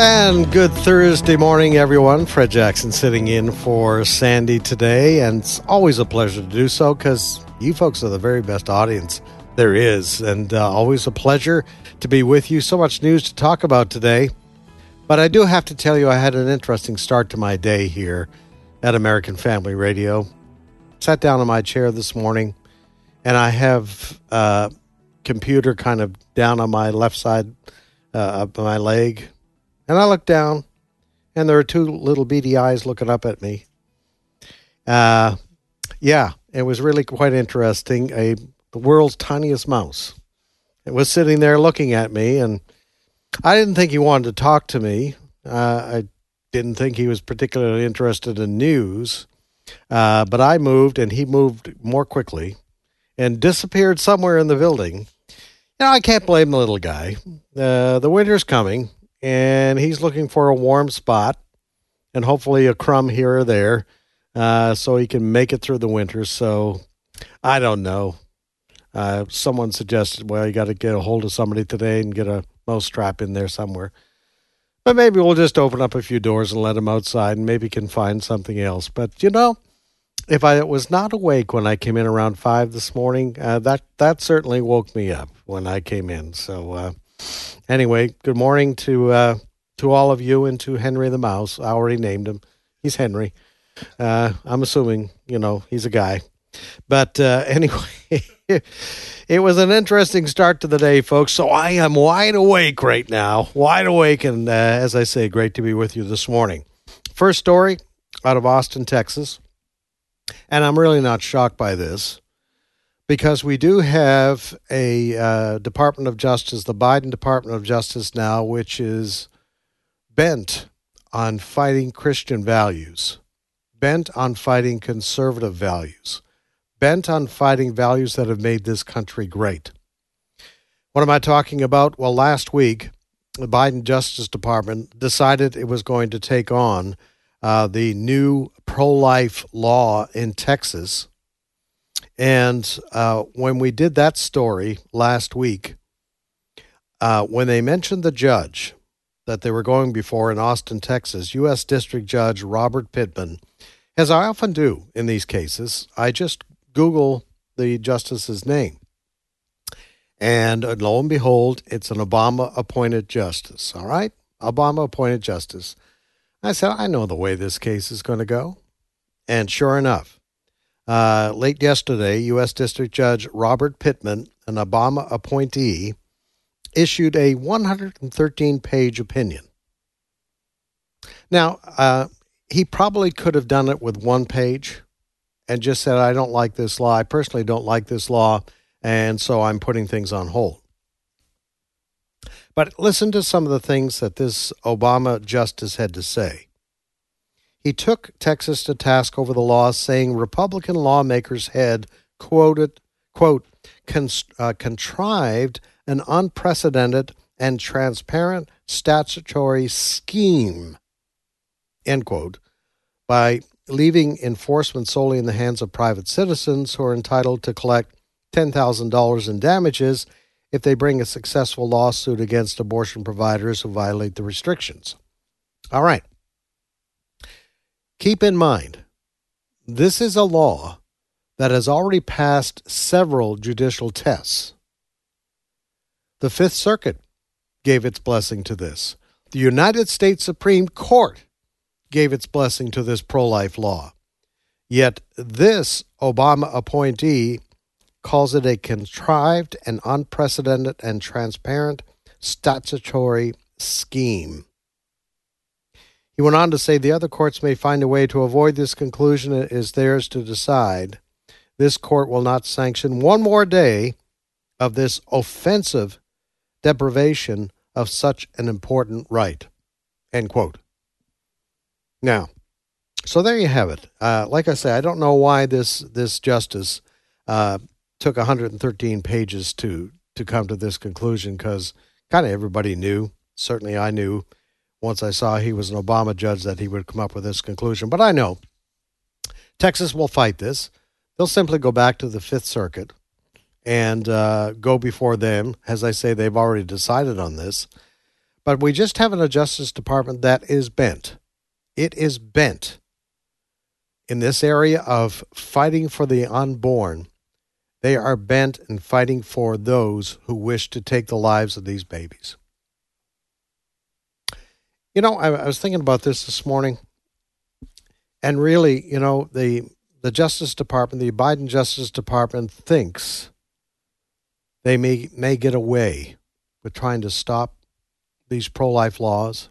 And good Thursday morning, everyone. Fred Jackson sitting in for Sandy today. And it's always a pleasure to do so because you folks are the very best audience there is. And uh, always a pleasure to be with you. So much news to talk about today. But I do have to tell you, I had an interesting start to my day here at American Family Radio. Sat down in my chair this morning, and I have a uh, computer kind of down on my left side uh, of my leg and I looked down, and there were two little beady eyes looking up at me. Uh, yeah, it was really quite interesting. A the world's tiniest mouse. It was sitting there looking at me, and I didn't think he wanted to talk to me. Uh, I didn't think he was particularly interested in news. Uh, but I moved, and he moved more quickly and disappeared somewhere in the building. You know, I can't blame the little guy. Uh, the winter's coming and he's looking for a warm spot and hopefully a crumb here or there uh, so he can make it through the winter. So I don't know. Uh, someone suggested, well, you got to get a hold of somebody today and get a mouse trap in there somewhere. But maybe we'll just open up a few doors and let him outside and maybe can find something else. But you know, if I was not awake when I came in around five this morning, uh, that that certainly woke me up when I came in. So uh, anyway, good morning to uh, to all of you and to Henry the Mouse. I already named him. He's Henry. Uh, I'm assuming you know he's a guy. But uh, anyway, it was an interesting start to the day, folks. So I am wide awake right now, wide awake, and uh, as I say, great to be with you this morning. First story out of Austin, Texas, and I'm really not shocked by this because we do have a uh, Department of Justice, the Biden Department of Justice now, which is bent on fighting Christian values, bent on fighting conservative values, bent on fighting values that have made this country great. What am I talking about? Well, last week, the Biden Justice Department decided it was going to take on uh, the new pro life law in Texas and uh, when we did that story last week, uh, when they mentioned the judge that they were going before in Austin, Texas, U.S. District Judge Robert Pittman, as I often do in these cases, I just Google the justice's name. And uh, lo and behold, it's an Obama appointed justice. All right? Obama appointed justice. I said, I know the way this case is going to go. And sure enough, uh, late yesterday, U.S. District Judge Robert Pittman, an Obama appointee, issued a 113 page opinion. Now, uh, he probably could have done it with one page and just said, I don't like this law. I personally don't like this law, and so I'm putting things on hold. But listen to some of the things that this Obama justice had to say. He took Texas to task over the law, saying Republican lawmakers had quoted, quote, uh, contrived an unprecedented and transparent statutory scheme, end quote, by leaving enforcement solely in the hands of private citizens who are entitled to collect $10,000 in damages if they bring a successful lawsuit against abortion providers who violate the restrictions. All right. Keep in mind, this is a law that has already passed several judicial tests. The Fifth Circuit gave its blessing to this. The United States Supreme Court gave its blessing to this pro life law. Yet this Obama appointee calls it a contrived and unprecedented and transparent statutory scheme. He went on to say the other courts may find a way to avoid this conclusion. It is theirs to decide. This court will not sanction one more day of this offensive deprivation of such an important right. End quote. Now, so there you have it. Uh, like I say, I don't know why this this justice uh, took 113 pages to to come to this conclusion because kind of everybody knew. Certainly, I knew once I saw he was an Obama judge that he would come up with this conclusion. But I know Texas will fight this. They'll simply go back to the Fifth Circuit and uh, go before them. As I say, they've already decided on this. But we just have a Justice Department that is bent. It is bent in this area of fighting for the unborn. They are bent in fighting for those who wish to take the lives of these babies. You know, I, I was thinking about this this morning, and really, you know, the the Justice Department, the Biden Justice Department, thinks they may may get away with trying to stop these pro life laws.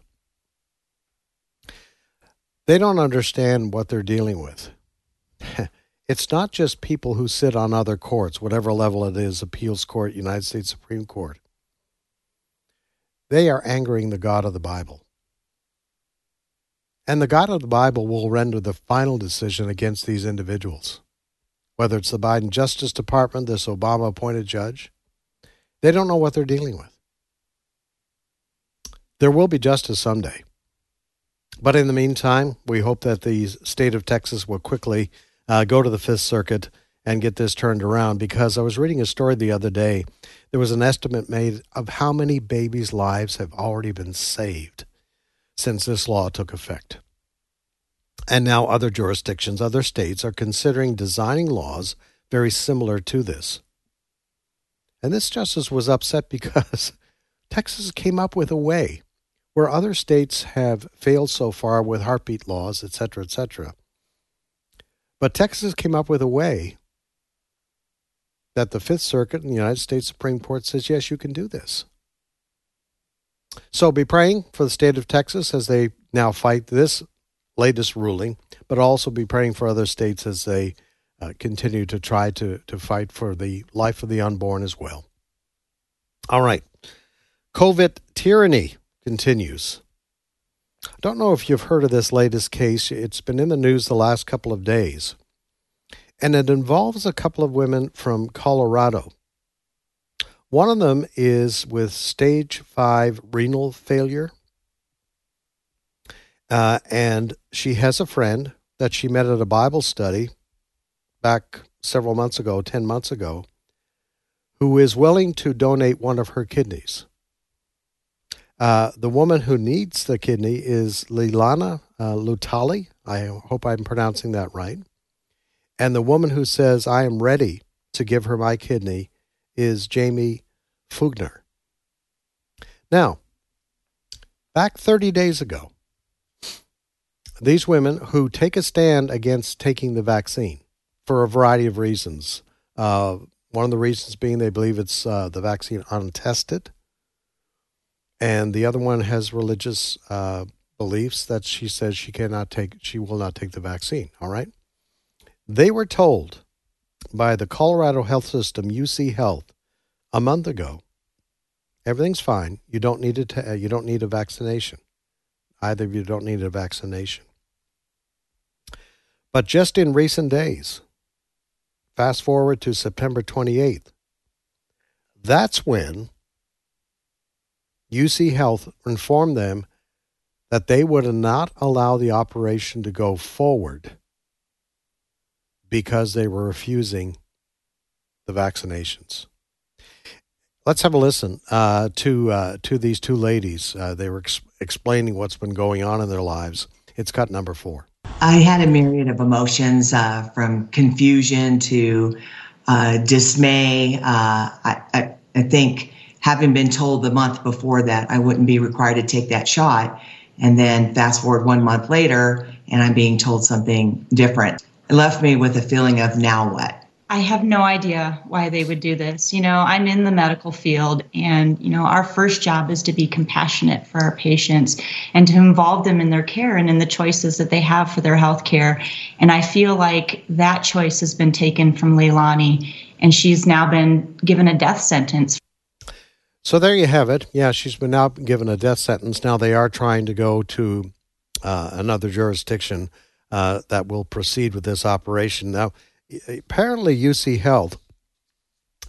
They don't understand what they're dealing with. it's not just people who sit on other courts, whatever level it is appeals court, United States Supreme Court. They are angering the God of the Bible. And the God of the Bible will render the final decision against these individuals. Whether it's the Biden Justice Department, this Obama appointed judge, they don't know what they're dealing with. There will be justice someday. But in the meantime, we hope that the state of Texas will quickly uh, go to the Fifth Circuit and get this turned around because I was reading a story the other day. There was an estimate made of how many babies' lives have already been saved since this law took effect. And now other jurisdictions, other states are considering designing laws very similar to this. And this justice was upset because Texas came up with a way where other states have failed so far with heartbeat laws, et cetera, et cetera. But Texas came up with a way that the Fifth Circuit and the United States Supreme Court says, yes, you can do this. So be praying for the state of Texas as they now fight this latest ruling, but also be praying for other states as they uh, continue to try to, to fight for the life of the unborn as well. All right. COVID tyranny continues. I don't know if you've heard of this latest case. It's been in the news the last couple of days. And it involves a couple of women from Colorado. One of them is with stage five renal failure. Uh, and she has a friend that she met at a Bible study back several months ago, 10 months ago, who is willing to donate one of her kidneys. Uh, the woman who needs the kidney is Lilana uh, Lutali. I hope I'm pronouncing that right. And the woman who says, I am ready to give her my kidney is Jamie Fougner. Now, back 30 days ago, these women who take a stand against taking the vaccine for a variety of reasons. Uh, one of the reasons being they believe it's uh, the vaccine untested and the other one has religious uh, beliefs that she says she cannot take, she will not take the vaccine. All right. They were told by the Colorado Health System, UC Health, a month ago, everything's fine. You don't need a uh, you don't need a vaccination. Either of you don't need a vaccination. But just in recent days, fast forward to September 28th, that's when UC Health informed them that they would not allow the operation to go forward because they were refusing the vaccinations. Let's have a listen uh, to uh, to these two ladies. Uh, they were ex- explaining what's been going on in their lives. It's cut number four. I had a myriad of emotions uh, from confusion to uh, dismay. Uh, I, I, I think having been told the month before that I wouldn't be required to take that shot. And then fast forward one month later, and I'm being told something different. It left me with a feeling of now what? I have no idea why they would do this. You know, I'm in the medical field, and, you know, our first job is to be compassionate for our patients and to involve them in their care and in the choices that they have for their health care. And I feel like that choice has been taken from Leilani, and she's now been given a death sentence. So there you have it. Yeah, she's been now given a death sentence. Now they are trying to go to uh, another jurisdiction uh, that will proceed with this operation. Now, apparently UC Health,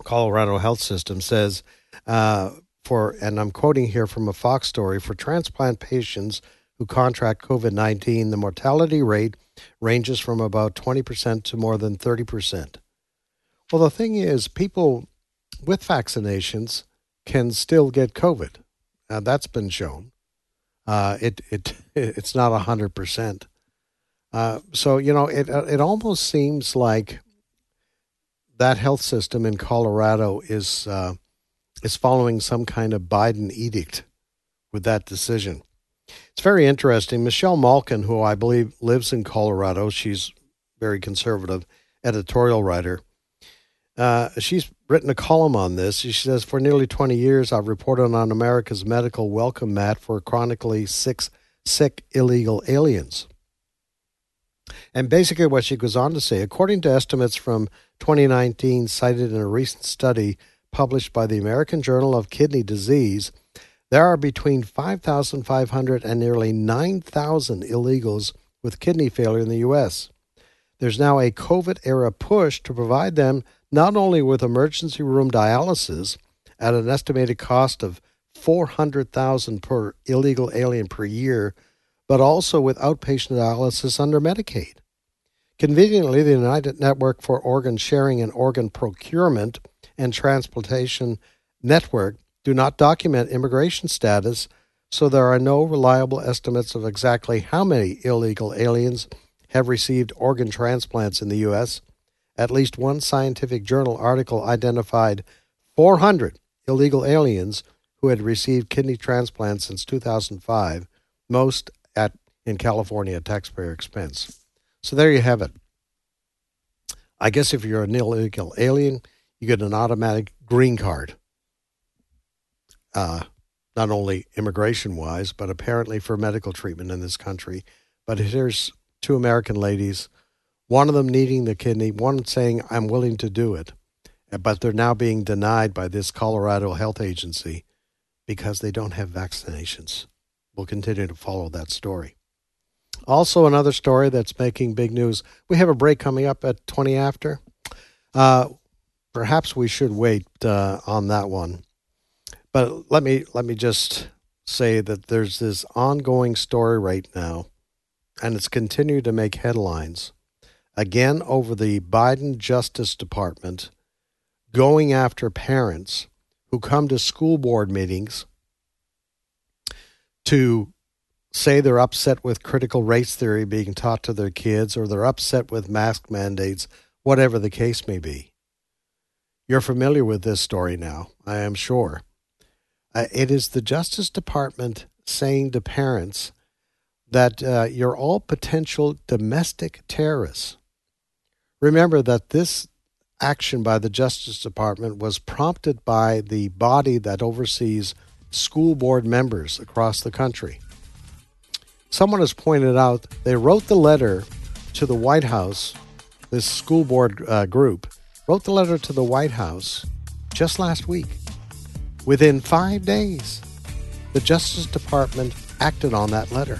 Colorado Health System, says uh, for, and I'm quoting here from a Fox story, for transplant patients who contract COVID 19, the mortality rate ranges from about 20% to more than 30%. Well, the thing is, people with vaccinations can still get COVID. Now, that's been shown. Uh, it, it, it's not 100%. Uh, so you know, it uh, it almost seems like that health system in Colorado is uh, is following some kind of Biden edict with that decision. It's very interesting. Michelle Malkin, who I believe lives in Colorado, she's very conservative editorial writer. Uh, she's written a column on this. She says, For nearly 20 years, I've reported on America's medical welcome mat for chronically sick, sick illegal aliens. And basically, what she goes on to say, according to estimates from 2019 cited in a recent study published by the American Journal of Kidney Disease, there are between 5,500 and nearly 9,000 illegals with kidney failure in the U.S. There's now a COVID era push to provide them not only with emergency room dialysis at an estimated cost of 400,000 per illegal alien per year, but also with outpatient dialysis under Medicaid. Conveniently, the United Network for Organ Sharing and Organ Procurement and Transplantation Network do not document immigration status, so there are no reliable estimates of exactly how many illegal aliens have received organ transplants in the U.S. At least one scientific journal article identified 400 illegal aliens who had received kidney transplants since 2005, most in California taxpayer expense. So there you have it. I guess if you're an illegal alien, you get an automatic green card. Uh, not only immigration wise, but apparently for medical treatment in this country. But here's two American ladies, one of them needing the kidney, one saying, I'm willing to do it. But they're now being denied by this Colorado health agency because they don't have vaccinations. We'll continue to follow that story. Also, another story that's making big news. We have a break coming up at 20 after. Uh, perhaps we should wait uh, on that one. But let me let me just say that there's this ongoing story right now, and it's continued to make headlines. Again, over the Biden Justice Department going after parents who come to school board meetings to say they're upset with critical race theory being taught to their kids or they're upset with mask mandates, whatever the case may be. You're familiar with this story now, I am sure. Uh, it is the Justice Department saying to parents that uh, you're all potential domestic terrorists. Remember that this action by the Justice Department was prompted by the body that oversees school board members across the country someone has pointed out they wrote the letter to the White House, this school board uh, group wrote the letter to the White House just last week. Within five days, the Justice Department acted on that letter.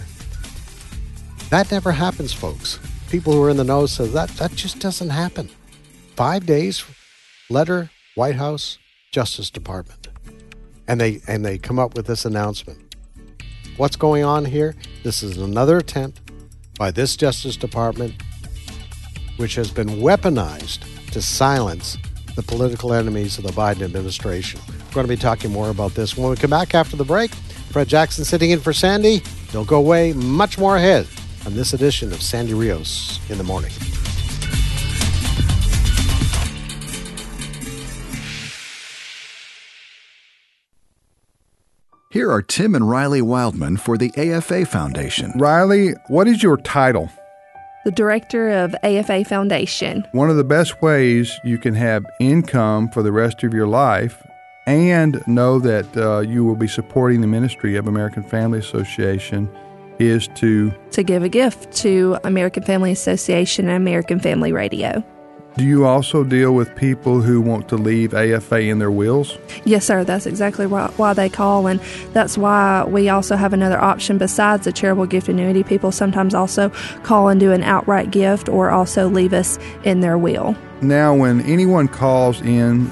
That never happens, folks. People who are in the know say that that just doesn't happen. Five days, letter, White House, Justice Department, and they and they come up with this announcement. What's going on here? This is another attempt by this Justice Department, which has been weaponized to silence the political enemies of the Biden administration. We're going to be talking more about this when we come back after the break. Fred Jackson sitting in for Sandy. Don't go away. Much more ahead on this edition of Sandy Rios in the morning. Here are Tim and Riley Wildman for the AFA Foundation. Riley, what is your title? the director of AFA Foundation. One of the best ways you can have income for the rest of your life and know that uh, you will be supporting the ministry of American Family Association is to to give a gift to American Family Association and American Family Radio. Do you also deal with people who want to leave AFA in their wills? Yes, sir. That's exactly why, why they call, and that's why we also have another option besides the charitable gift annuity. People sometimes also call and do an outright gift or also leave us in their will. Now, when anyone calls in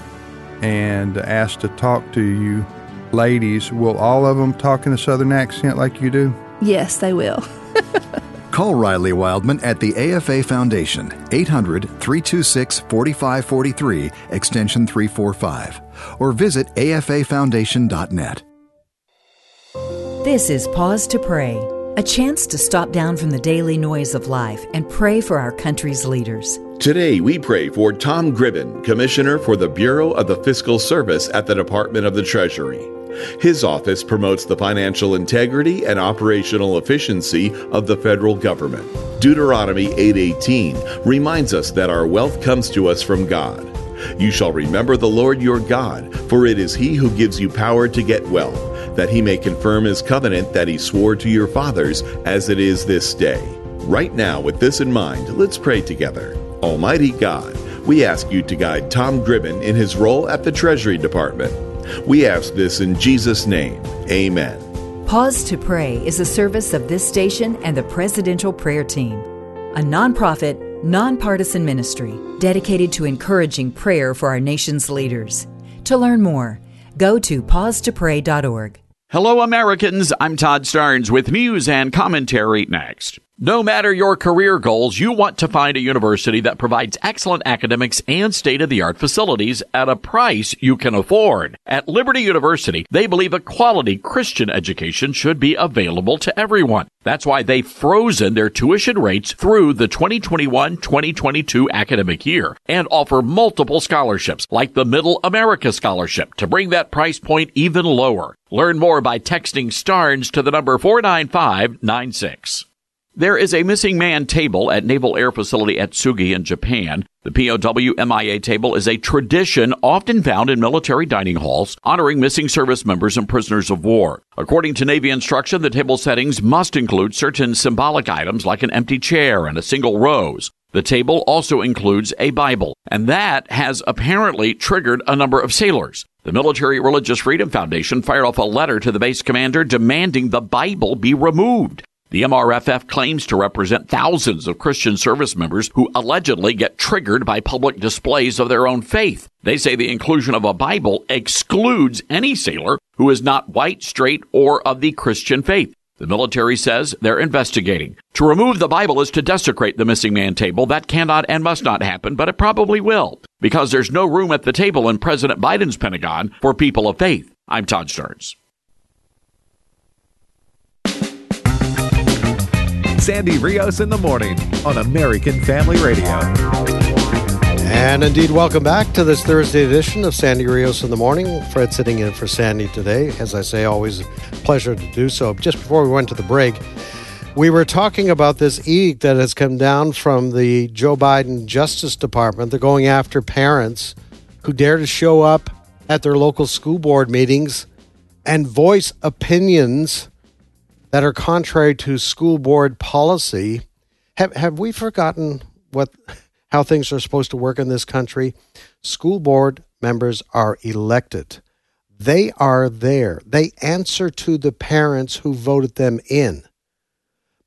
and asks to talk to you, ladies, will all of them talk in a southern accent like you do? Yes, they will. Call Riley Wildman at the AFA Foundation, 800 326 4543, extension 345, or visit afafoundation.net. This is Pause to Pray, a chance to stop down from the daily noise of life and pray for our country's leaders. Today, we pray for Tom Gribben, Commissioner for the Bureau of the Fiscal Service at the Department of the Treasury. His office promotes the financial integrity and operational efficiency of the federal government. Deuteronomy 8:18 reminds us that our wealth comes to us from God. You shall remember the Lord your God, for it is he who gives you power to get wealth, that he may confirm his covenant that he swore to your fathers as it is this day. Right now, with this in mind, let's pray together. Almighty God, we ask you to guide Tom Gribben in his role at the Treasury Department. We ask this in Jesus' name. Amen. Pause to Pray is a service of this station and the Presidential Prayer Team, a nonprofit, nonpartisan ministry dedicated to encouraging prayer for our nation's leaders. To learn more, go to pausetopray.org. Hello, Americans. I'm Todd Starnes with news and commentary next. No matter your career goals, you want to find a university that provides excellent academics and state of the art facilities at a price you can afford. At Liberty University, they believe a quality Christian education should be available to everyone. That's why they've frozen their tuition rates through the 2021-2022 academic year and offer multiple scholarships like the Middle America Scholarship to bring that price point even lower. Learn more by texting STARNES to the number 49596. There is a missing man table at Naval Air Facility Atsugi in Japan. The POW MIA table is a tradition often found in military dining halls honoring missing service members and prisoners of war. According to Navy instruction, the table settings must include certain symbolic items like an empty chair and a single rose. The table also includes a Bible, and that has apparently triggered a number of sailors. The Military Religious Freedom Foundation fired off a letter to the base commander demanding the Bible be removed. The MRFF claims to represent thousands of Christian service members who allegedly get triggered by public displays of their own faith. They say the inclusion of a Bible excludes any sailor who is not white, straight, or of the Christian faith. The military says they're investigating. To remove the Bible is to desecrate the missing man table. That cannot and must not happen, but it probably will, because there's no room at the table in President Biden's Pentagon for people of faith. I'm Todd Starnes. Sandy Rios in the morning on American Family Radio. And indeed, welcome back to this Thursday edition of Sandy Rios in the morning. Fred sitting in for Sandy today. As I say, always a pleasure to do so. Just before we went to the break, we were talking about this edict that has come down from the Joe Biden Justice Department. They're going after parents who dare to show up at their local school board meetings and voice opinions that are contrary to school board policy. Have have we forgotten what how things are supposed to work in this country? School board members are elected. They are there. They answer to the parents who voted them in.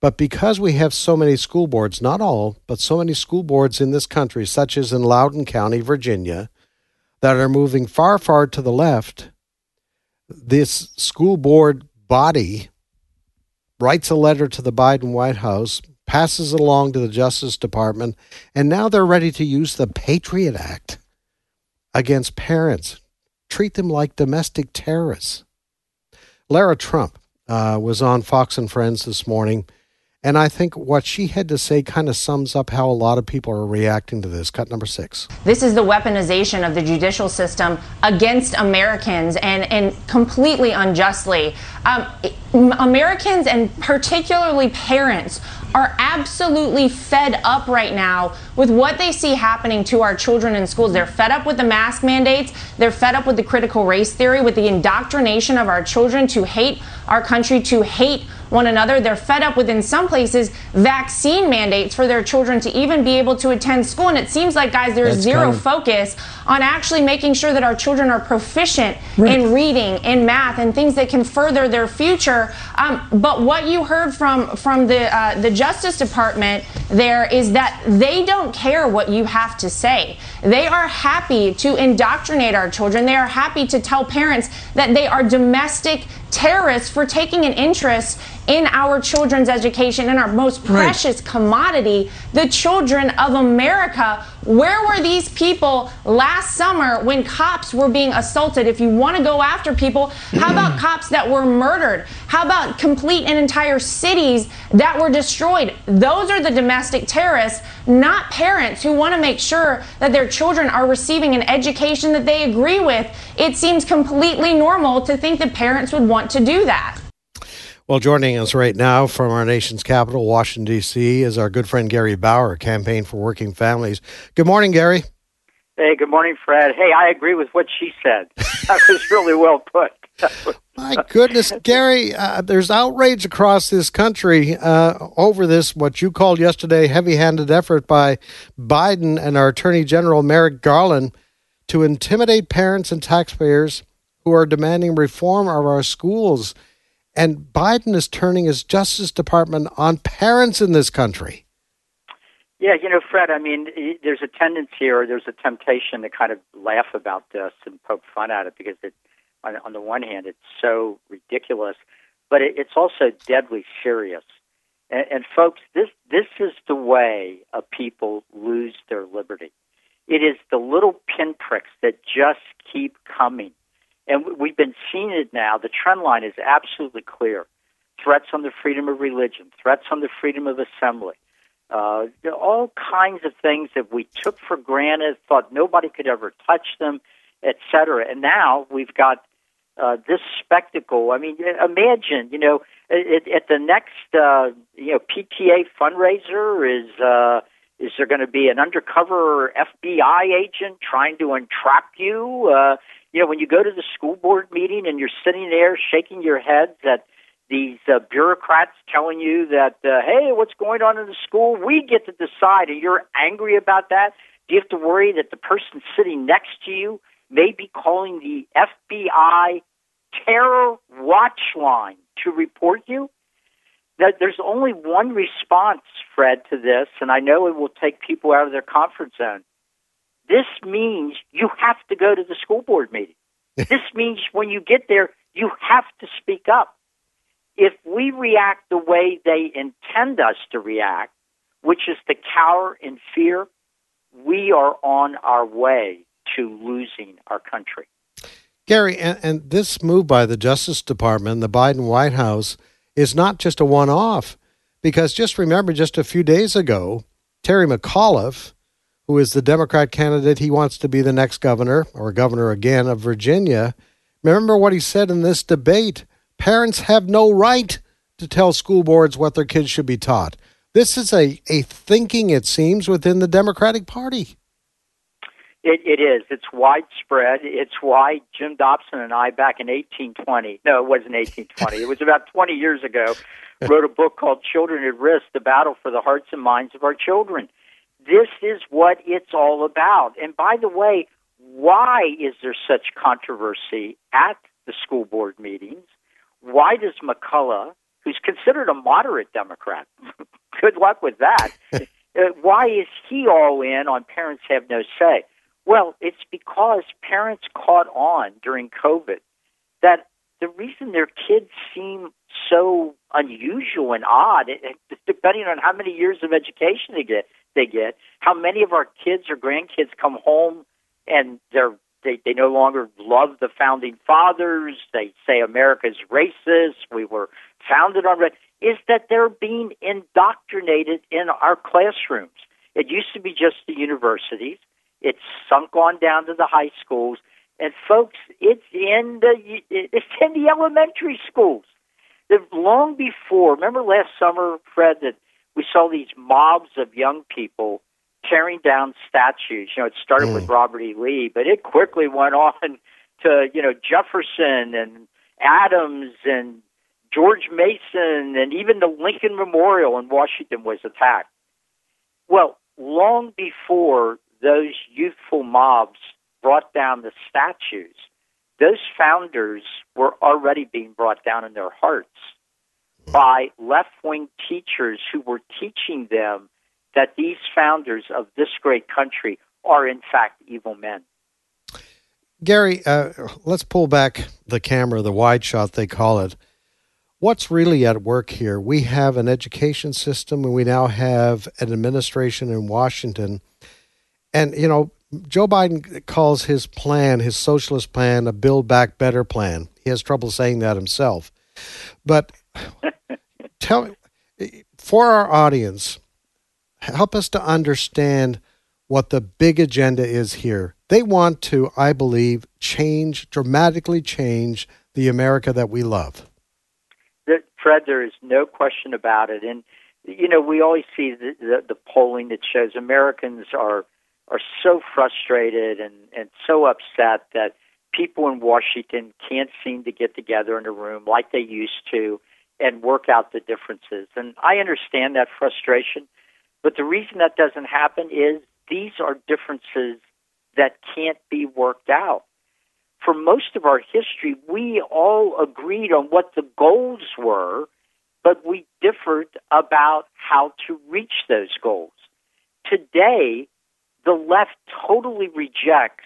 But because we have so many school boards, not all, but so many school boards in this country, such as in Loudoun County, Virginia, that are moving far, far to the left, this school board body writes a letter to the Biden White House, passes it along to the Justice Department, and now they're ready to use the Patriot Act against parents, treat them like domestic terrorists. Lara Trump uh, was on Fox and Friends this morning, and I think what she had to say kind of sums up how a lot of people are reacting to this. Cut number six. This is the weaponization of the judicial system against Americans and, and completely unjustly. Um, Americans and particularly parents are absolutely fed up right now with what they see happening to our children in schools. They're fed up with the mask mandates. They're fed up with the critical race theory, with the indoctrination of our children to hate our country, to hate one another. They're fed up with, in some places, vaccine mandates for their children to even be able to attend school. And it seems like, guys, there's That's zero kind of... focus on actually making sure that our children are proficient right. in reading, in math, and things that can further their future. Um, but what you heard from from the uh, the Justice Department there is that they don't care what you have to say. They are happy to indoctrinate our children. They are happy to tell parents that they are domestic terrorists for taking an interest in our children's education, in our most precious right. commodity, the children of America. Where were these people last summer when cops were being assaulted? If you want to go after people, how about cops that were murdered? How about complete and entire cities that were destroyed? Those are the domestic terrorists, not parents who want to make sure that their children are receiving an education that they agree with. It seems completely normal to think that parents would want to do that. Well, joining us right now from our nation's capital, Washington, D.C., is our good friend Gary Bauer, Campaign for Working Families. Good morning, Gary. Hey, good morning, Fred. Hey, I agree with what she said. That was really well put. My goodness, Gary, uh, there's outrage across this country uh, over this, what you called yesterday, heavy handed effort by Biden and our Attorney General Merrick Garland to intimidate parents and taxpayers who are demanding reform of our schools. And Biden is turning his Justice Department on parents in this country. Yeah, you know, Fred, I mean, there's a tendency or there's a temptation to kind of laugh about this and poke fun at it because it, on, on the one hand, it's so ridiculous, but it, it's also deadly serious. And, and folks, this this is the way a people lose their liberty. It is the little pinpricks that just keep coming seeing it now. The trend line is absolutely clear. Threats on the freedom of religion, threats on the freedom of assembly, uh, all kinds of things that we took for granted, thought nobody could ever touch them, etc. And now we've got uh, this spectacle. I mean, imagine, you know, at, at the next, uh, you know, PTA fundraiser is uh, is there going to be an undercover FBI agent trying to entrap you? Uh, you know, when you go to the school board meeting and you're sitting there shaking your head at these uh, bureaucrats telling you that, uh, hey, what's going on in the school? We get to decide, and you're angry about that. Do you have to worry that the person sitting next to you may be calling the FBI terror watch line to report you? That there's only one response, Fred, to this, and I know it will take people out of their comfort zone. This means you have to go to the school board meeting. this means when you get there, you have to speak up. If we react the way they intend us to react, which is to cower in fear, we are on our way to losing our country. Gary, and, and this move by the Justice Department, the Biden White House, is not just a one off. Because just remember, just a few days ago, Terry McAuliffe, who is the Democrat candidate. He wants to be the next governor or governor again of Virginia. Remember what he said in this debate parents have no right to tell school boards what their kids should be taught. This is a, a thinking, it seems, within the Democratic Party. It, it is. It's widespread. It's why Jim Dobson and I, back in 1820, no, it wasn't 1820, it was about 20 years ago, wrote a book called Children at Risk The Battle for the Hearts and Minds of Our Children. This is what it's all about. And by the way, why is there such controversy at the school board meetings? Why does McAuliffe, who's considered a moderate Democrat, good luck with that, uh, why is he all in on parents have no say? Well, it's because parents caught on during COVID that the reason their kids seem so unusual and odd, depending on how many years of education they get, they get, how many of our kids or grandkids come home and they're they, they no longer love the founding fathers. They say America's racist. We were founded on is that they're being indoctrinated in our classrooms. It used to be just the universities. It's sunk on down to the high schools, and folks, it's in the it's in the elementary schools. Long before, remember last summer, Fred, that we saw these mobs of young people tearing down statues. You know, it started mm. with Robert E. Lee, but it quickly went on to, you know, Jefferson and Adams and George Mason and even the Lincoln Memorial in Washington was attacked. Well, long before those youthful mobs brought down the statues, those founders were already being brought down in their hearts by left wing teachers who were teaching them that these founders of this great country are, in fact, evil men. Gary, uh, let's pull back the camera, the wide shot, they call it. What's really at work here? We have an education system and we now have an administration in Washington. And, you know, Joe Biden calls his plan, his socialist plan, a Build Back Better plan. He has trouble saying that himself. But tell for our audience, help us to understand what the big agenda is here. They want to, I believe, change, dramatically change the America that we love. Fred, there is no question about it. And, you know, we always see the, the, the polling that shows Americans are are so frustrated and, and so upset that people in Washington can't seem to get together in a room like they used to and work out the differences. And I understand that frustration, but the reason that doesn't happen is these are differences that can't be worked out. For most of our history, we all agreed on what the goals were, but we differed about how to reach those goals. Today, the left totally rejects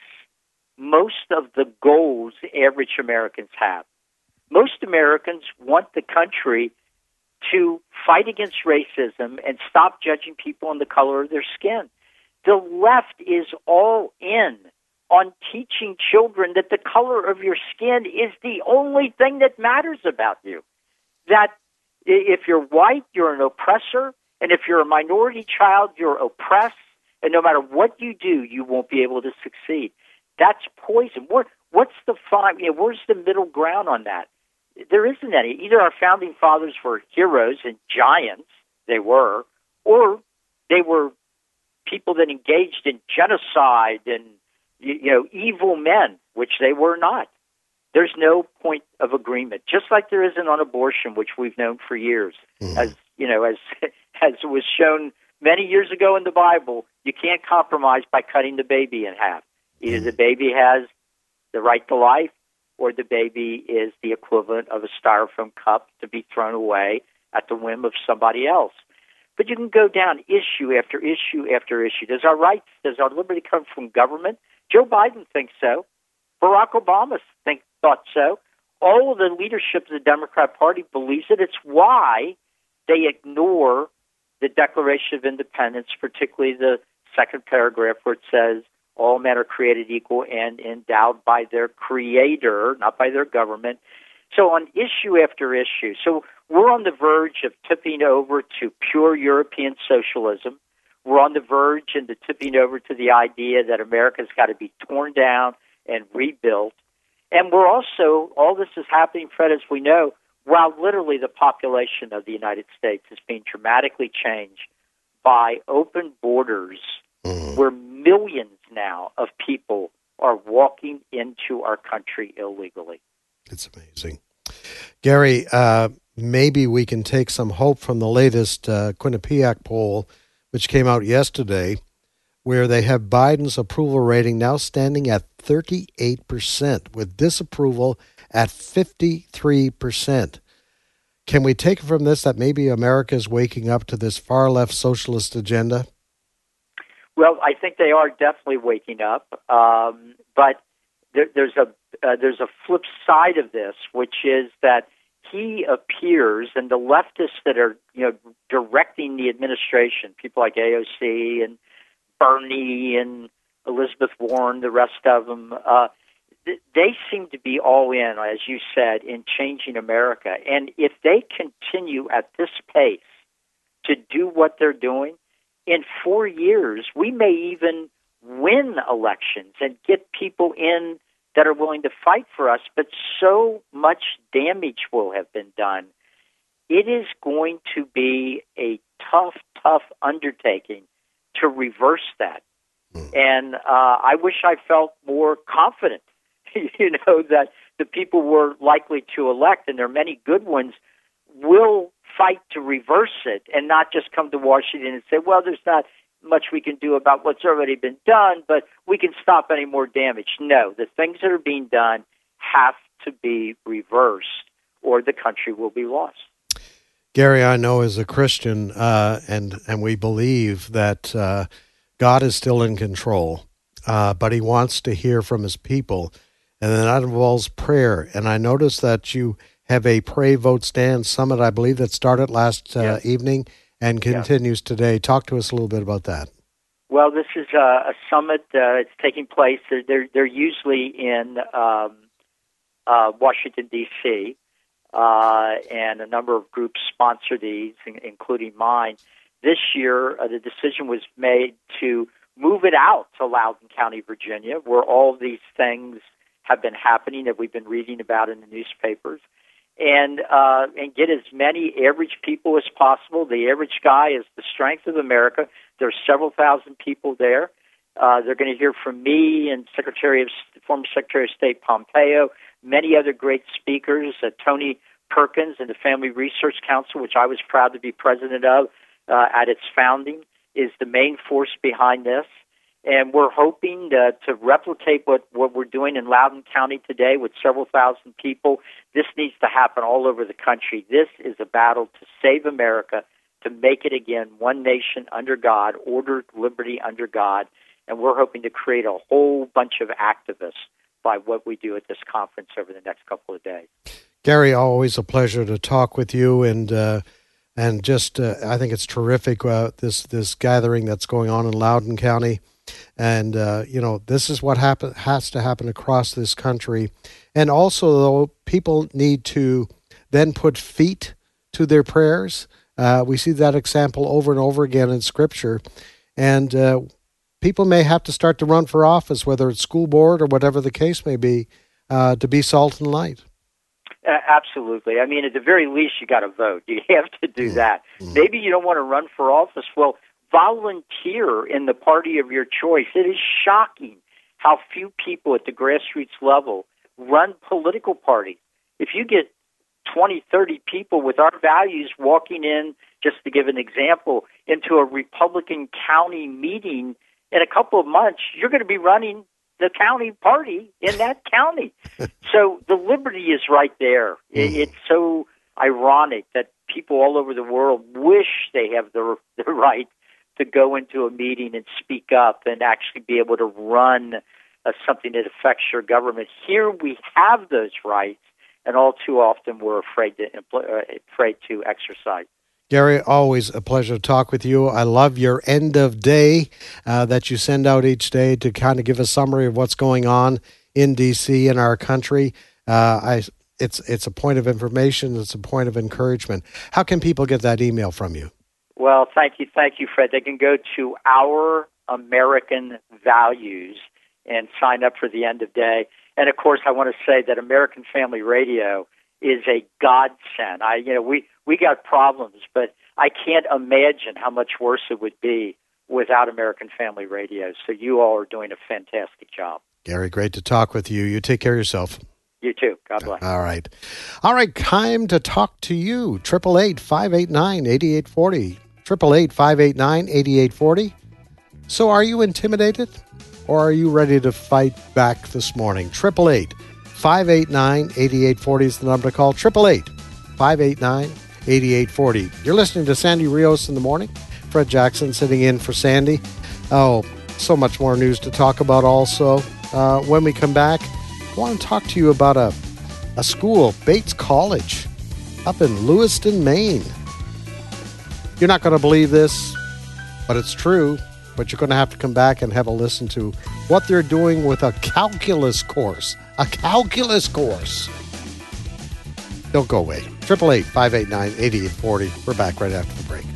most of the goals average Americans have. Most Americans want the country to fight against racism and stop judging people on the color of their skin. The left is all in on teaching children that the color of your skin is the only thing that matters about you. That if you're white, you're an oppressor, and if you're a minority child, you're oppressed, and no matter what you do, you won't be able to succeed. That's poison. What's the fine? You know, where's the middle ground on that? There isn't any. Either our founding fathers were heroes and giants, they were, or they were people that engaged in genocide and you know evil men, which they were not. There's no point of agreement, just like there isn't on abortion, which we've known for years, mm-hmm. as you know, as as was shown many years ago in the Bible. You can't compromise by cutting the baby in half. Either mm-hmm. the baby has the right to life, or the baby is the equivalent of a styrofoam cup to be thrown away at the whim of somebody else. But you can go down issue after issue after issue. Does our rights, does our liberty come from government? Joe Biden thinks so. Barack Obama think, thought so. All of the leadership of the Democrat Party believes it. It's why they ignore the Declaration of Independence, particularly the second paragraph where it says all men are created equal and endowed by their creator, not by their government. So on issue after issue, so we're on the verge of tipping over to pure European socialism. We're on the verge into tipping over to the idea that America's got to be torn down and rebuilt. And we're also, all this is happening, Fred, as we know, while literally the population of the United States is being dramatically changed by open borders mm. where millions now of people are walking into our country illegally. It's amazing. Gary, uh, maybe we can take some hope from the latest uh, Quinnipiac poll, which came out yesterday, where they have Biden's approval rating now standing at 38%, with disapproval at 53%. Can we take from this that maybe America is waking up to this far left socialist agenda? Well, I think they are definitely waking up, um, but there, there's a uh, there's a flip side of this, which is that he appears, and the leftists that are you know directing the administration, people like AOC and Bernie and Elizabeth Warren, the rest of them, uh, they seem to be all in, as you said, in changing America. And if they continue at this pace to do what they're doing, in four years, we may even win elections and get people in that are willing to fight for us, but so much damage will have been done. it is going to be a tough, tough undertaking to reverse that. And uh, I wish I felt more confident, you know, that the people we're likely to elect, and there are many good ones, will fight to reverse it and not just come to Washington and say, well, there's not much we can do about what's already been done, but we can stop any more damage. No, the things that are being done have to be reversed or the country will be lost. Gary, I know as a Christian, uh, and and we believe that uh, God is still in control, uh, but He wants to hear from His people, and that involves prayer. And I noticed that you have a pray, vote, stand summit. I believe that started last uh, evening and continues today. Talk to us a little bit about that. Well, this is a, a summit. Uh, it's taking place. They're they're, they're usually in um, uh, Washington D.C. Uh, and a number of groups sponsor these, in- including mine. This year, uh, the decision was made to move it out to Loudoun County, Virginia, where all these things have been happening that we've been reading about in the newspapers, and uh, and get as many average people as possible. The average guy is the strength of America. There's several thousand people there. Uh, they're going to hear from me and Secretary of former Secretary of State Pompeo, many other great speakers. Uh, Tony Perkins and the Family Research Council, which I was proud to be president of uh, at its founding, is the main force behind this. And we're hoping to, to replicate what, what we're doing in Loudoun County today with several thousand people. This needs to happen all over the country. This is a battle to save America, to make it again one nation under God, ordered liberty under God. And we're hoping to create a whole bunch of activists by what we do at this conference over the next couple of days. Gary, always a pleasure to talk with you, and uh, and just uh, I think it's terrific uh, this this gathering that's going on in Loudoun County, and uh, you know this is what happen has to happen across this country, and also though people need to then put feet to their prayers. Uh, we see that example over and over again in Scripture, and uh, people may have to start to run for office, whether it's school board or whatever the case may be, to be salt and light. Uh, absolutely. I mean, at the very least, you got to vote. You have to do that. Maybe you don't want to run for office. Well, volunteer in the party of your choice. It is shocking how few people at the grassroots level run political parties. If you get 20, 30 people with our values walking in, just to give an example, into a Republican county meeting in a couple of months, you're going to be running the county party in that county. so the liberty is right there. It, mm. it's so ironic that people all over the world wish they have the the right to go into a meeting and speak up and actually be able to run uh, something that affects your government. Here we have those rights, and all too often we're afraid to impl- uh, afraid to exercise. Gary, always a pleasure to talk with you. I love your end of day uh, that you send out each day to kind of give a summary of what's going on in DC in our country. Uh, I, it's it's a point of information. It's a point of encouragement. How can people get that email from you? Well, thank you, thank you, Fred. They can go to Our American Values and sign up for the end of day. And of course, I want to say that American Family Radio is a godsend. I, you know, we we got problems, but I can't imagine how much worse it would be without American Family Radio. So you all are doing a fantastic job. Gary, great to talk with you. You take care of yourself. You too. God bless. All right. All right, time to talk to you. 888 589 8840. 888 589 8840. So, are you intimidated or are you ready to fight back this morning? 888 589 8840 is the number to call. 888 589 8840. You're listening to Sandy Rios in the morning. Fred Jackson sitting in for Sandy. Oh, so much more news to talk about also. Uh, when we come back, I want to talk to you about a, a school, Bates College, up in Lewiston, Maine. You're not going to believe this, but it's true. But you're going to have to come back and have a listen to what they're doing with a calculus course. A calculus course. Don't go away. 888 589 8840. We're back right after the break.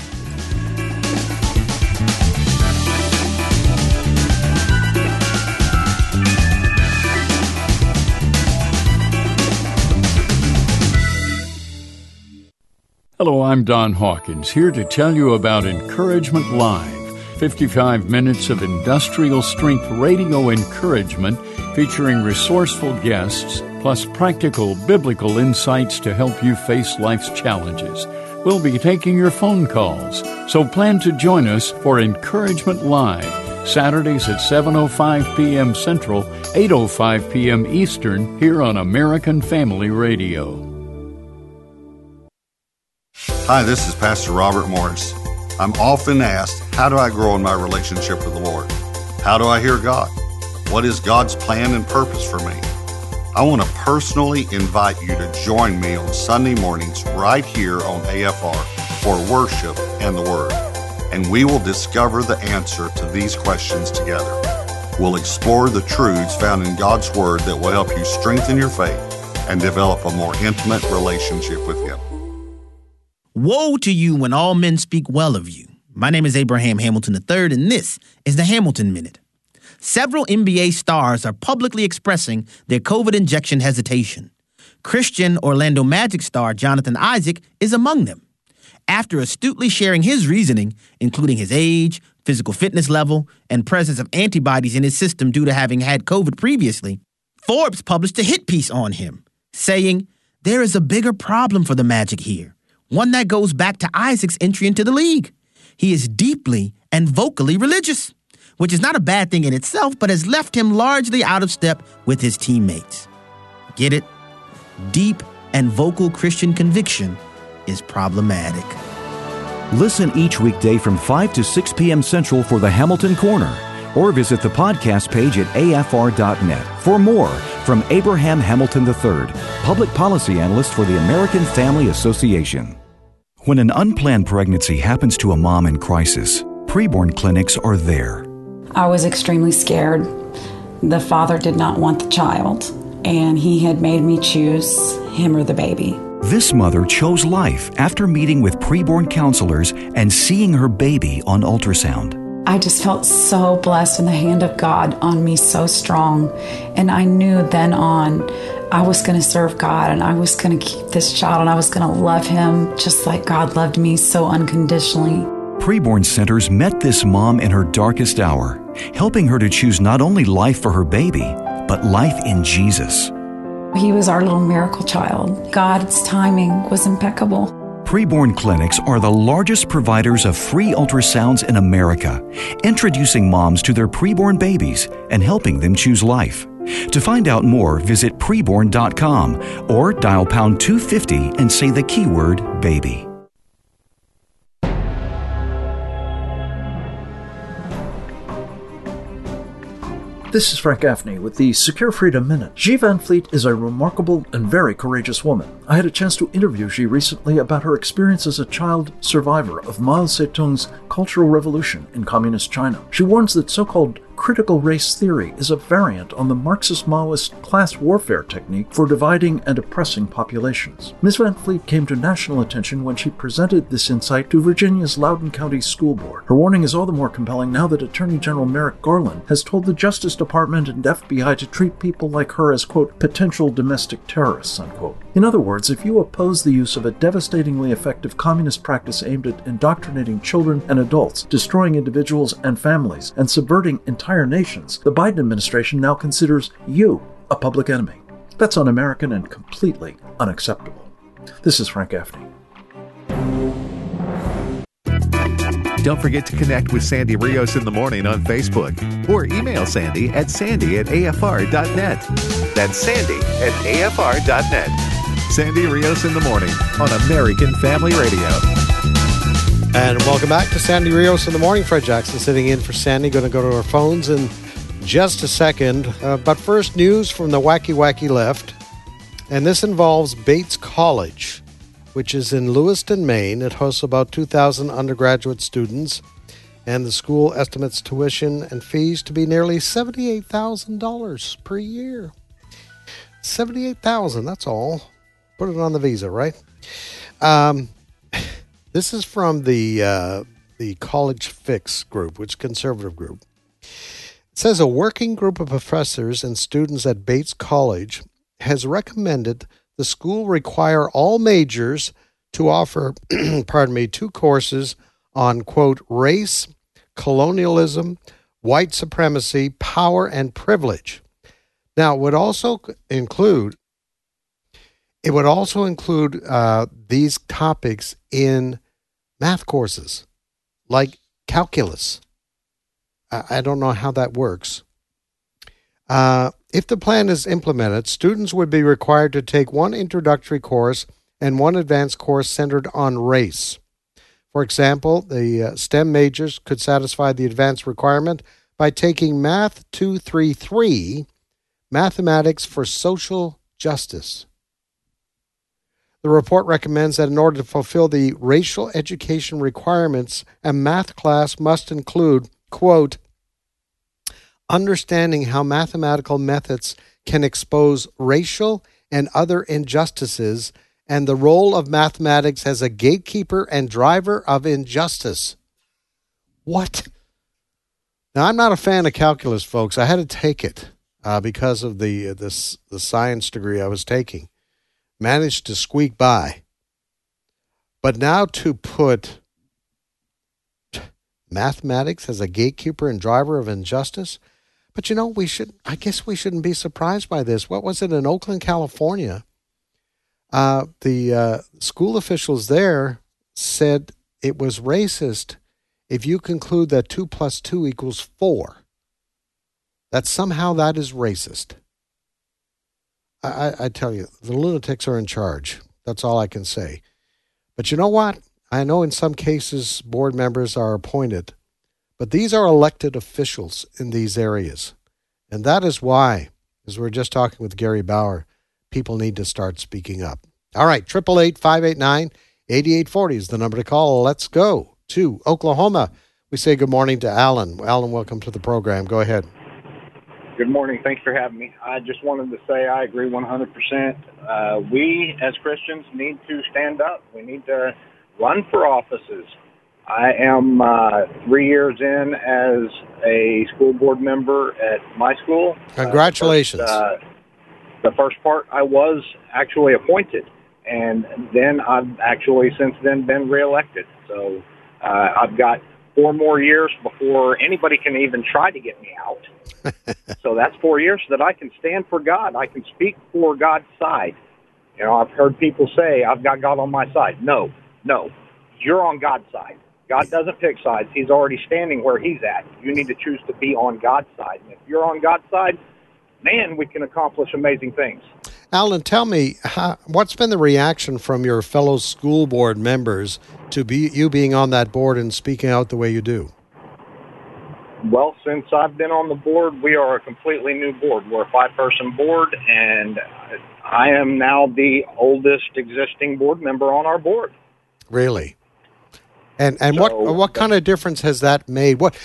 Hello, I'm Don Hawkins, here to tell you about Encouragement Live 55 minutes of industrial strength radio encouragement featuring resourceful guests, plus practical biblical insights to help you face life's challenges. We'll be taking your phone calls, so plan to join us for Encouragement Live, Saturdays at 7.05 p.m. Central, 8.05 p.m. Eastern, here on American Family Radio. Hi, this is Pastor Robert Morris. I'm often asked, How do I grow in my relationship with the Lord? How do I hear God? What is God's plan and purpose for me? I want to personally invite you to join me on Sunday mornings right here on AFR for worship and the Word. And we will discover the answer to these questions together. We'll explore the truths found in God's Word that will help you strengthen your faith and develop a more intimate relationship with Him. Woe to you when all men speak well of you. My name is Abraham Hamilton III, and this is the Hamilton Minute. Several NBA stars are publicly expressing their COVID injection hesitation. Christian Orlando Magic star Jonathan Isaac is among them. After astutely sharing his reasoning, including his age, physical fitness level, and presence of antibodies in his system due to having had COVID previously, Forbes published a hit piece on him, saying, There is a bigger problem for the Magic here one that goes back to Isaac's entry into the league. He is deeply and vocally religious, which is not a bad thing in itself, but has left him largely out of step with his teammates. Get it? Deep and vocal Christian conviction is problematic. Listen each weekday from 5 to 6 p.m. Central for the Hamilton Corner, or visit the podcast page at afr.net for more from Abraham Hamilton III, public policy analyst for the American Family Association. When an unplanned pregnancy happens to a mom in crisis, preborn clinics are there. I was extremely scared. The father did not want the child, and he had made me choose him or the baby. This mother chose life after meeting with preborn counselors and seeing her baby on ultrasound. I just felt so blessed and the hand of God on me so strong. And I knew then on I was going to serve God and I was going to keep this child and I was going to love him just like God loved me so unconditionally. Preborn Centers met this mom in her darkest hour, helping her to choose not only life for her baby, but life in Jesus. He was our little miracle child. God's timing was impeccable. Preborn clinics are the largest providers of free ultrasounds in America, introducing moms to their preborn babies and helping them choose life. To find out more, visit preborn.com or dial pound 250 and say the keyword baby. This is Frank Gaffney with the Secure Freedom Minute. Xi Van Fleet is a remarkable and very courageous woman. I had a chance to interview Xi recently about her experience as a child survivor of Mao Zedong's Cultural Revolution in Communist China. She warns that so called critical race theory is a variant on the Marxist Maoist class warfare technique for dividing and oppressing populations. Ms. Van Fleet came to national attention when she presented this insight to Virginia's Loudoun County School Board. Her warning is all the more compelling now that Attorney General Merrick Garland has told the Justice Department and FBI to treat people like her as, quote, potential domestic terrorists, unquote. In other words, if you oppose the use of a devastatingly effective communist practice aimed at indoctrinating children and adults, destroying individuals and families, and subverting entire nations, the Biden administration now considers you a public enemy. That's un American and completely unacceptable. This is Frank Gaffney. Don't forget to connect with Sandy Rios in the morning on Facebook or email Sandy at sandy at afr.net. That's sandy at afr.net. Sandy Rios in the morning on American Family Radio. And welcome back to Sandy Rios in the morning. Fred Jackson sitting in for Sandy. Going to go to our phones in just a second. Uh, but first, news from the wacky, wacky left. And this involves Bates College, which is in Lewiston, Maine. It hosts about 2,000 undergraduate students. And the school estimates tuition and fees to be nearly $78,000 per year. 78,000, that's all. Put it on the visa, right? Um, this is from the uh, the College Fix group, which conservative group. It says a working group of professors and students at Bates College has recommended the school require all majors to offer, pardon me, two courses on, quote, race, colonialism, white supremacy, power, and privilege. Now, it would also include it would also include uh, these topics in math courses, like calculus. I, I don't know how that works. Uh, if the plan is implemented, students would be required to take one introductory course and one advanced course centered on race. For example, the uh, STEM majors could satisfy the advanced requirement by taking Math 233, Mathematics for Social Justice. The report recommends that in order to fulfill the racial education requirements, a math class must include, quote, understanding how mathematical methods can expose racial and other injustices and the role of mathematics as a gatekeeper and driver of injustice. What? Now, I'm not a fan of calculus, folks. I had to take it uh, because of the, uh, this, the science degree I was taking. Managed to squeak by. But now to put mathematics as a gatekeeper and driver of injustice, but you know, we should, I guess we shouldn't be surprised by this. What was it in Oakland, California? Uh, the uh, school officials there said it was racist if you conclude that 2 plus 2 equals 4. That somehow that is racist. I, I, tell you, the lunatics are in charge. That's all I can say. But you know what? I know in some cases board members are appointed, but these are elected officials in these areas. And that is why, as we are just talking with Gary Bauer, people need to start speaking up. All right, 888 589 8840 is the number to call. Let's go to Oklahoma. We say good morning to Alan. Alan, welcome to the program. Go ahead. Good morning. Thanks for having me. I just wanted to say I agree 100%. Uh, we as Christians need to stand up. We need to run for offices. I am uh, three years in as a school board member at my school. Congratulations. Uh, the, first, uh, the first part, I was actually appointed, and then I've actually since then been reelected. So uh, I've got four more years before anybody can even try to get me out. so that's four years that I can stand for God. I can speak for God's side. You know, I've heard people say, I've got God on my side. No, no. You're on God's side. God doesn't pick sides. He's already standing where he's at. You need to choose to be on God's side. And if you're on God's side, man, we can accomplish amazing things. Alan, tell me, how, what's been the reaction from your fellow school board members to be you being on that board and speaking out the way you do? Well, since I've been on the board, we are a completely new board. We're a five-person board, and I am now the oldest existing board member on our board. Really? And and so, what what kind of difference has that made? What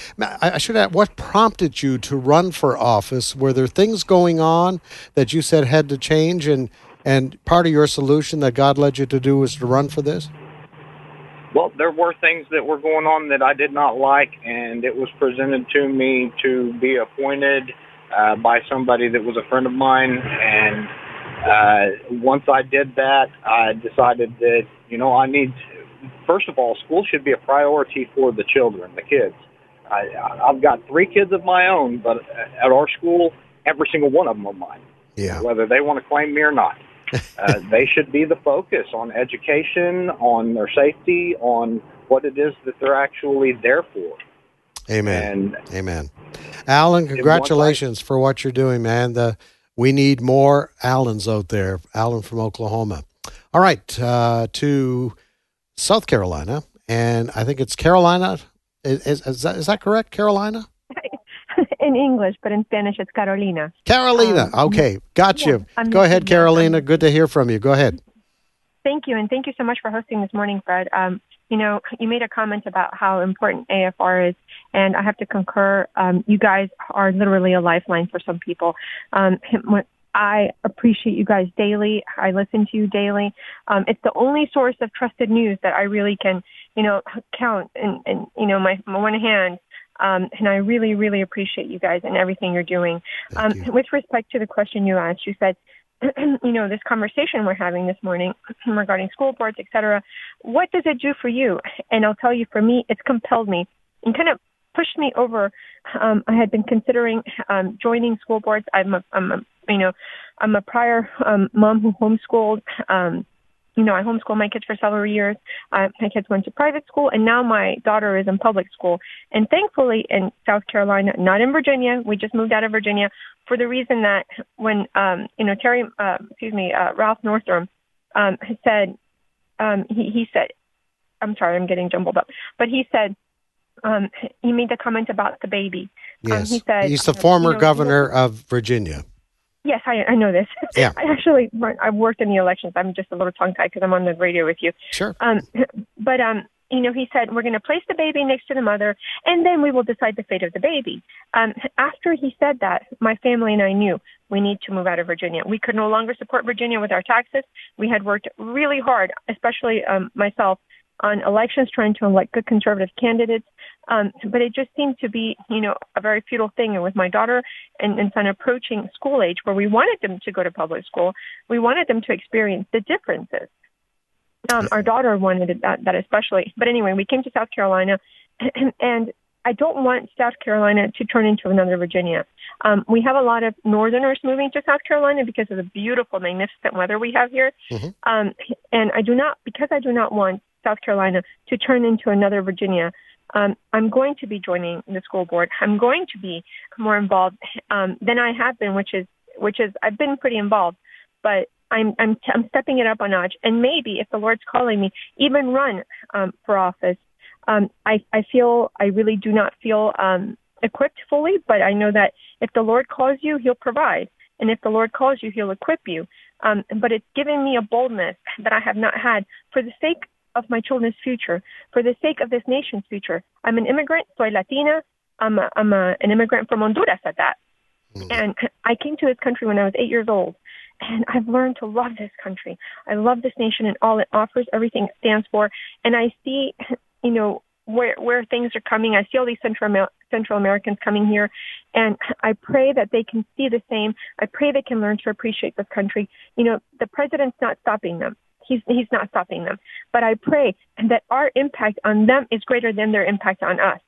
I should add, what prompted you to run for office? Were there things going on that you said had to change, and and part of your solution that God led you to do was to run for this? Well, there were things that were going on that I did not like, and it was presented to me to be appointed uh, by somebody that was a friend of mine. And uh, once I did that, I decided that you know I need first of all, school should be a priority for the children, the kids. I, I've got three kids of my own, but at our school, every single one of them are mine. Yeah. Whether they want to claim me or not, uh, they should be the focus on education, on their safety, on what it is that they're actually there for. Amen. And Amen. Alan, congratulations for what you're doing, man. The we need more Allens out there. Alan from Oklahoma. All right, uh, to South Carolina, and I think it's Carolina. Is, is, is, that, is that correct, Carolina? in English, but in Spanish it's Carolina. Carolina. Um, okay, got you. I'm Go ahead, Carolina. Good to hear from you. Go ahead. Thank you, and thank you so much for hosting this morning, Fred. Um, you know, you made a comment about how important AFR is, and I have to concur. Um, you guys are literally a lifeline for some people. Um, I appreciate you guys daily. I listen to you daily. Um, it's the only source of trusted news that I really can, you know, count and, and you know, my, my one hand. Um, and I really, really appreciate you guys and everything you're doing. Um, you. With respect to the question you asked, you said you know, this conversation we're having this morning regarding school boards, et cetera, what does it do for you? And I'll tell you, for me, it's compelled me and kind of pushed me over. Um, I had been considering um, joining school boards. I'm a, I'm a, you know, I'm a prior um, mom who homeschooled. Um, you know, I homeschooled my kids for several years. Uh, my kids went to private school, and now my daughter is in public school. And thankfully, in South Carolina, not in Virginia, we just moved out of Virginia for the reason that when, um, you know, Terry, uh, excuse me, uh, Ralph Northam um, said, um, he, he said, I'm sorry, I'm getting jumbled up, but he said, um, he made the comment about the baby. Yes. Um, he said, He's the uh, former you know, governor of Virginia. Yes, I, I know this. Yeah. I actually I've worked in the elections. I'm just a little tongue tied because I'm on the radio with you. Sure. Um, but um, you know, he said we're going to place the baby next to the mother, and then we will decide the fate of the baby. Um, after he said that, my family and I knew we need to move out of Virginia. We could no longer support Virginia with our taxes. We had worked really hard, especially um, myself, on elections trying to elect good conservative candidates. Um, but it just seemed to be, you know, a very futile thing. And with my daughter and, and son approaching school age, where we wanted them to go to public school, we wanted them to experience the differences. Um, our daughter wanted that, that especially. But anyway, we came to South Carolina, and I don't want South Carolina to turn into another Virginia. Um, we have a lot of Northerners moving to South Carolina because of the beautiful, magnificent weather we have here. Um, and I do not, because I do not want South Carolina to turn into another Virginia. Um, I'm going to be joining the school board. I'm going to be more involved um, than I have been, which is which is I've been pretty involved, but I'm I'm I'm stepping it up a notch. And maybe if the Lord's calling me, even run um, for office. Um, I I feel I really do not feel um, equipped fully, but I know that if the Lord calls you, He'll provide, and if the Lord calls you, He'll equip you. Um, but it's given me a boldness that I have not had for the sake of my children's future, for the sake of this nation's future. I'm an immigrant, soy Latina. I'm, a, I'm a, an immigrant from Honduras at that. Mm. And I came to this country when I was eight years old. And I've learned to love this country. I love this nation and all it offers, everything it stands for. And I see, you know, where where things are coming. I see all these Central Amer- Central Americans coming here, and I pray that they can see the same. I pray they can learn to appreciate this country. You know, the president's not stopping them he's he's not stopping them. But I pray that our impact on them is greater than their impact on us.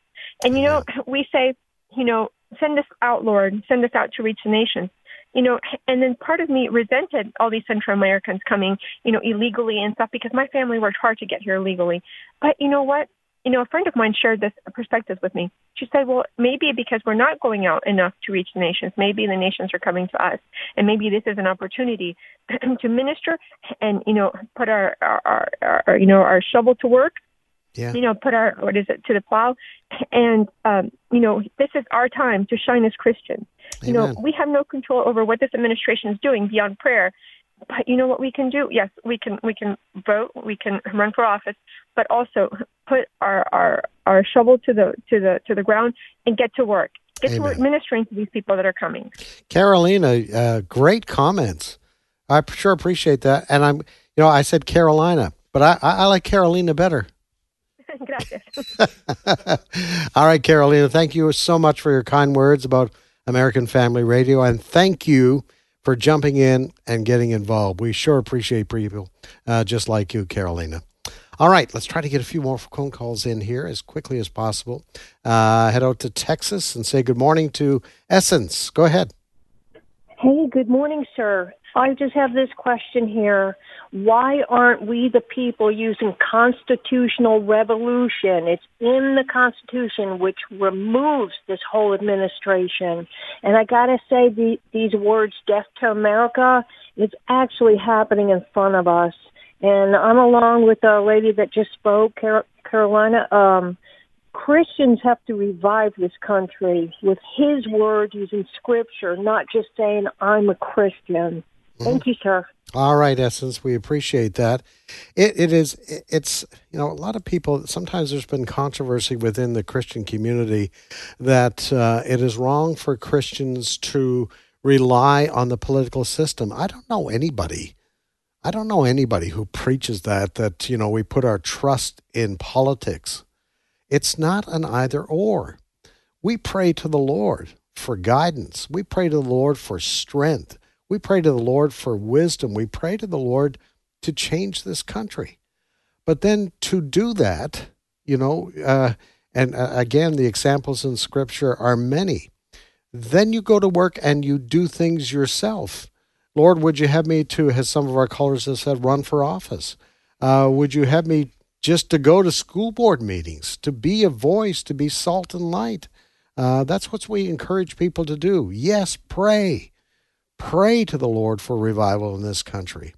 And you know, we say, you know, send us out, Lord, send us out to reach the nations. You know, and then part of me resented all these Central Americans coming, you know, illegally and stuff because my family worked hard to get here illegally. But you know what? You know, a friend of mine shared this perspective with me. She said, well, maybe because we're not going out enough to reach the nations, maybe the nations are coming to us. And maybe this is an opportunity to minister and, you know, put our, our, our, our you know, our shovel to work. Yeah. You know, put our, what is it, to the plow. And, um, you know, this is our time to shine as Christians. Amen. You know, we have no control over what this administration is doing beyond prayer. But you know what we can do? Yes, we can we can vote, we can run for office, but also put our our, our shovel to the to the to the ground and get to work. Get to work ministering to these people that are coming. Carolina, uh, great comments. I sure appreciate that. And I'm, you know, I said Carolina, but I, I, I like Carolina better. Gracias. All right, Carolina, thank you so much for your kind words about American Family Radio. And thank you for jumping in and getting involved. We sure appreciate people uh, just like you, Carolina. All right, let's try to get a few more phone calls in here as quickly as possible. Uh, head out to Texas and say good morning to Essence. Go ahead. Hey, good morning, sir. I just have this question here. Why aren't we the people using constitutional revolution? It's in the Constitution which removes this whole administration. And I gotta say, the, these words, death to America, it's actually happening in front of us. And I'm along with the lady that just spoke, Car- Carolina. Um, Christians have to revive this country with His word using Scripture, not just saying I'm a Christian. Thank you, sir. All right, Essence, we appreciate that. It, it is, it's, you know, a lot of people, sometimes there's been controversy within the Christian community that uh, it is wrong for Christians to rely on the political system. I don't know anybody. I don't know anybody who preaches that, that, you know, we put our trust in politics. It's not an either or. We pray to the Lord for guidance. We pray to the Lord for strength. We pray to the Lord for wisdom. We pray to the Lord to change this country. But then to do that, you know, uh, and uh, again, the examples in Scripture are many. Then you go to work and you do things yourself. Lord, would you have me to, as some of our callers have said, run for office? Uh, would you have me just to go to school board meetings, to be a voice, to be salt and light? Uh, that's what we encourage people to do. Yes, pray. Pray to the Lord for revival in this country.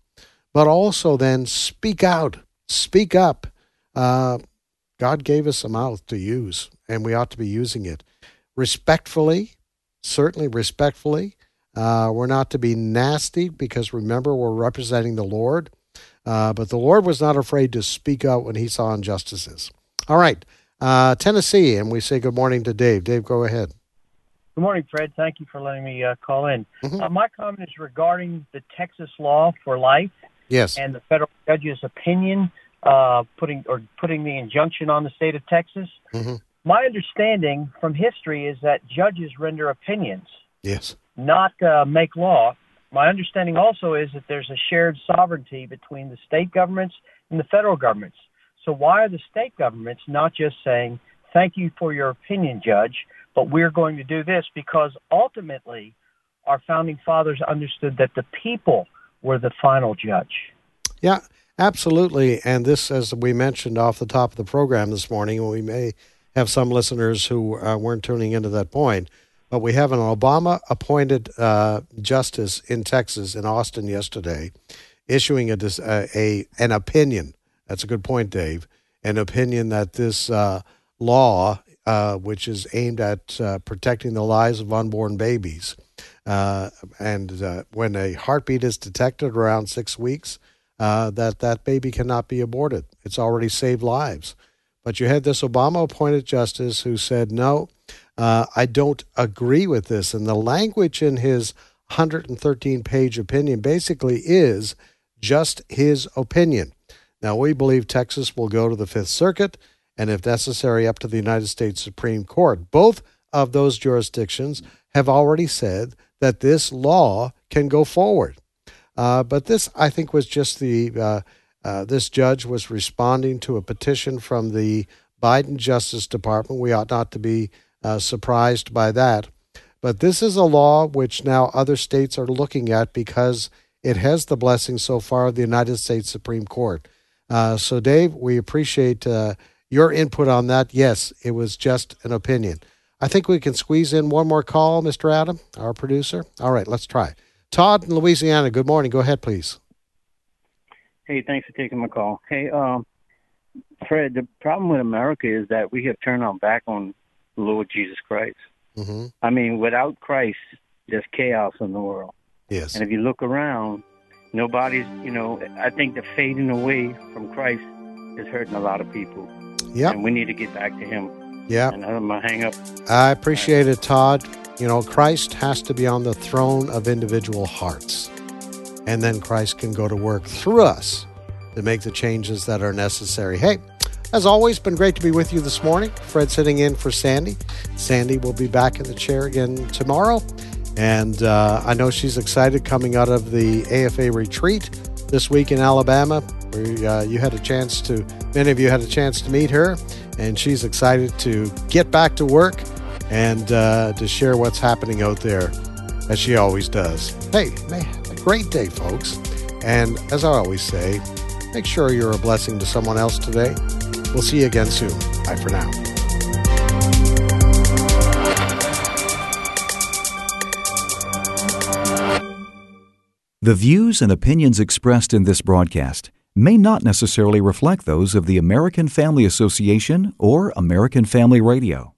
But also then speak out, speak up. Uh, God gave us a mouth to use, and we ought to be using it respectfully, certainly respectfully. Uh, we're not to be nasty because remember, we're representing the Lord. Uh, but the Lord was not afraid to speak out when he saw injustices. All right, uh, Tennessee, and we say good morning to Dave. Dave, go ahead. Good morning, Fred. Thank you for letting me uh, call in. Mm-hmm. Uh, my comment is regarding the Texas law for life. Yes. And the federal judge's opinion, uh, putting or putting the injunction on the state of Texas. Mm-hmm. My understanding from history is that judges render opinions, Yes. Not uh, make law. My understanding also is that there's a shared sovereignty between the state governments and the federal governments. So why are the state governments not just saying, "Thank you for your opinion, judge," but we're going to do this because ultimately our founding fathers understood that the people were the final judge. Yeah, absolutely. And this, as we mentioned off the top of the program this morning, we may have some listeners who uh, weren't tuning into that point, but we have an Obama appointed uh, justice in Texas, in Austin, yesterday, issuing a, dis- uh, a an opinion. That's a good point, Dave. An opinion that this uh, law, uh, which is aimed at uh, protecting the lives of unborn babies, uh, and when a heartbeat is detected around six weeks, that that baby cannot be aborted. It's already saved lives. But you had this Obama appointed justice who said, no, uh, I don't agree with this. And the language in his 113 page opinion basically is just his opinion. Now, we believe Texas will go to the Fifth Circuit and, if necessary, up to the United States Supreme Court. Both of those jurisdictions have already said that this law can go forward. Uh, but this, I think, was just the uh, uh, this judge was responding to a petition from the Biden Justice Department. We ought not to be uh, surprised by that. But this is a law which now other states are looking at because it has the blessing so far of the United States Supreme Court. Uh, so, Dave, we appreciate uh, your input on that. Yes, it was just an opinion. I think we can squeeze in one more call, Mr. Adam, our producer. All right, let's try. Todd in Louisiana, good morning. Go ahead, please. Hey, thanks for taking my call. Hey, um, Fred, the problem with America is that we have turned our back on Lord Jesus Christ. Mm-hmm. I mean, without Christ, there's chaos in the world. Yes. And if you look around, nobody's, you know, I think the fading away from Christ is hurting a lot of people. Yeah. And we need to get back to Him. Yeah. And I'm going to hang up. I appreciate it, Todd. You know, Christ has to be on the throne of individual hearts. And then Christ can go to work through us to make the changes that are necessary. Hey, as always, been great to be with you this morning. Fred sitting in for Sandy. Sandy will be back in the chair again tomorrow. And uh, I know she's excited coming out of the AFA retreat this week in Alabama, where uh, you had a chance to, many of you had a chance to meet her. And she's excited to get back to work and uh, to share what's happening out there, as she always does. Hey, man, a great day, folks. And as I always say, make sure you're a blessing to someone else today. We'll see you again soon. Bye for now. The views and opinions expressed in this broadcast may not necessarily reflect those of the American Family Association or American Family Radio.